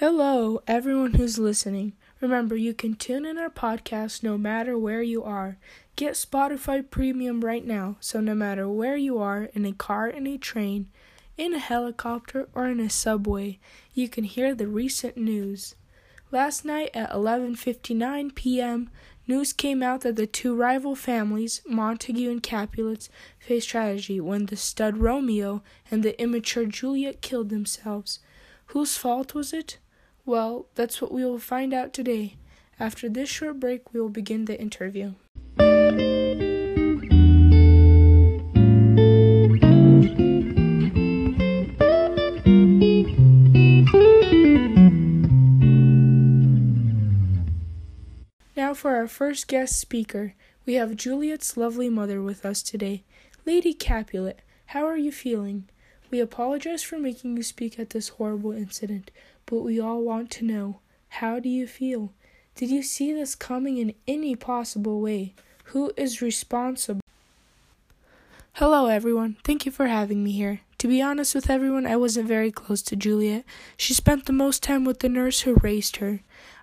Hello, everyone who's listening. Remember, you can tune in our podcast no matter where you are. Get Spotify Premium right now, so no matter where you are in a car, in a train, in a helicopter, or in a subway, you can hear the recent news. Last night at 11:59 p.m., news came out that the two rival families, Montague and Capulets, faced tragedy when the stud Romeo and the immature Juliet killed themselves. Whose fault was it? Well, that's what we will find out today. After this short break, we will begin the interview. Now, for our first guest speaker, we have Juliet's lovely mother with us today. Lady Capulet, how are you feeling? We apologize for making you speak at this horrible incident, but we all want to know how do you feel? Did you see this coming in any possible way? Who is responsible? Hello, everyone. Thank you for having me here. To be honest with everyone, I wasn't very close to Juliet. She spent the most time with the nurse who raised her.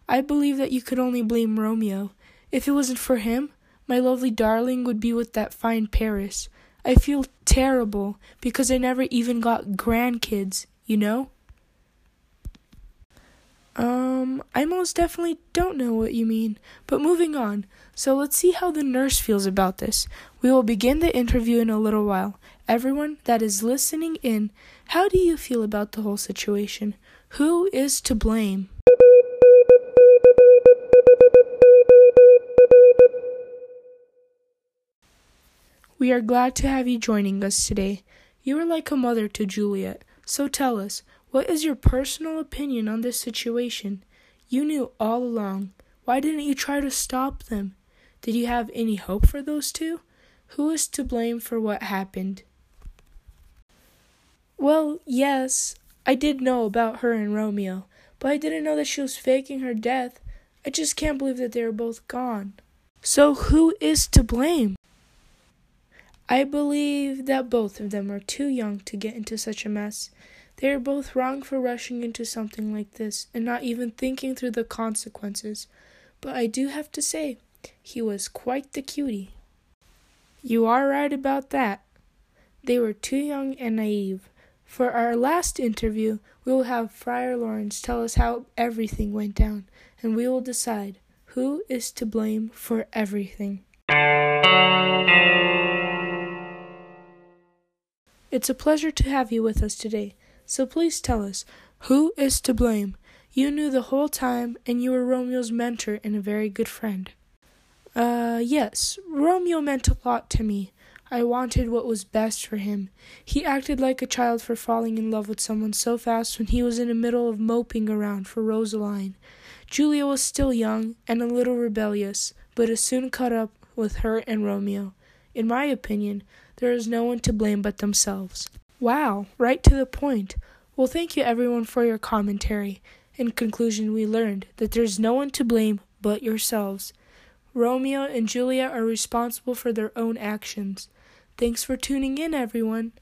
I believe that you could only blame Romeo. If it wasn't for him, my lovely darling would be with that fine Paris. I feel terrible because I never even got grandkids, you know? Um, I most definitely don't know what you mean, but moving on. So let's see how the nurse feels about this. We will begin the interview in a little while. Everyone that is listening in, how do you feel about the whole situation? Who is to blame? We are glad to have you joining us today. You are like a mother to Juliet, so tell us, what is your personal opinion on this situation? You knew all along. Why didn't you try to stop them? Did you have any hope for those two? Who is to blame for what happened? Well, yes, I did know about her and Romeo, but I didn't know that she was faking her death. I just can't believe that they are both gone. So, who is to blame? I believe that both of them are too young to get into such a mess. They are both wrong for rushing into something like this and not even thinking through the consequences. But I do have to say, he was quite the cutie. You are right about that. They were too young and naive. For our last interview, we will have Friar Lawrence tell us how everything went down, and we will decide who is to blame for everything. It's a pleasure to have you with us today. So please tell us, who is to blame? You knew the whole time, and you were Romeo's mentor and a very good friend. Uh, yes, Romeo meant a lot to me. I wanted what was best for him. He acted like a child for falling in love with someone so fast when he was in the middle of moping around for Rosaline. Julia was still young and a little rebellious, but has soon caught up with her and Romeo. In my opinion, there is no one to blame but themselves. Wow, right to the point. Well, thank you everyone for your commentary. In conclusion, we learned that there's no one to blame but yourselves. Romeo and Julia are responsible for their own actions. Thanks for tuning in, everyone.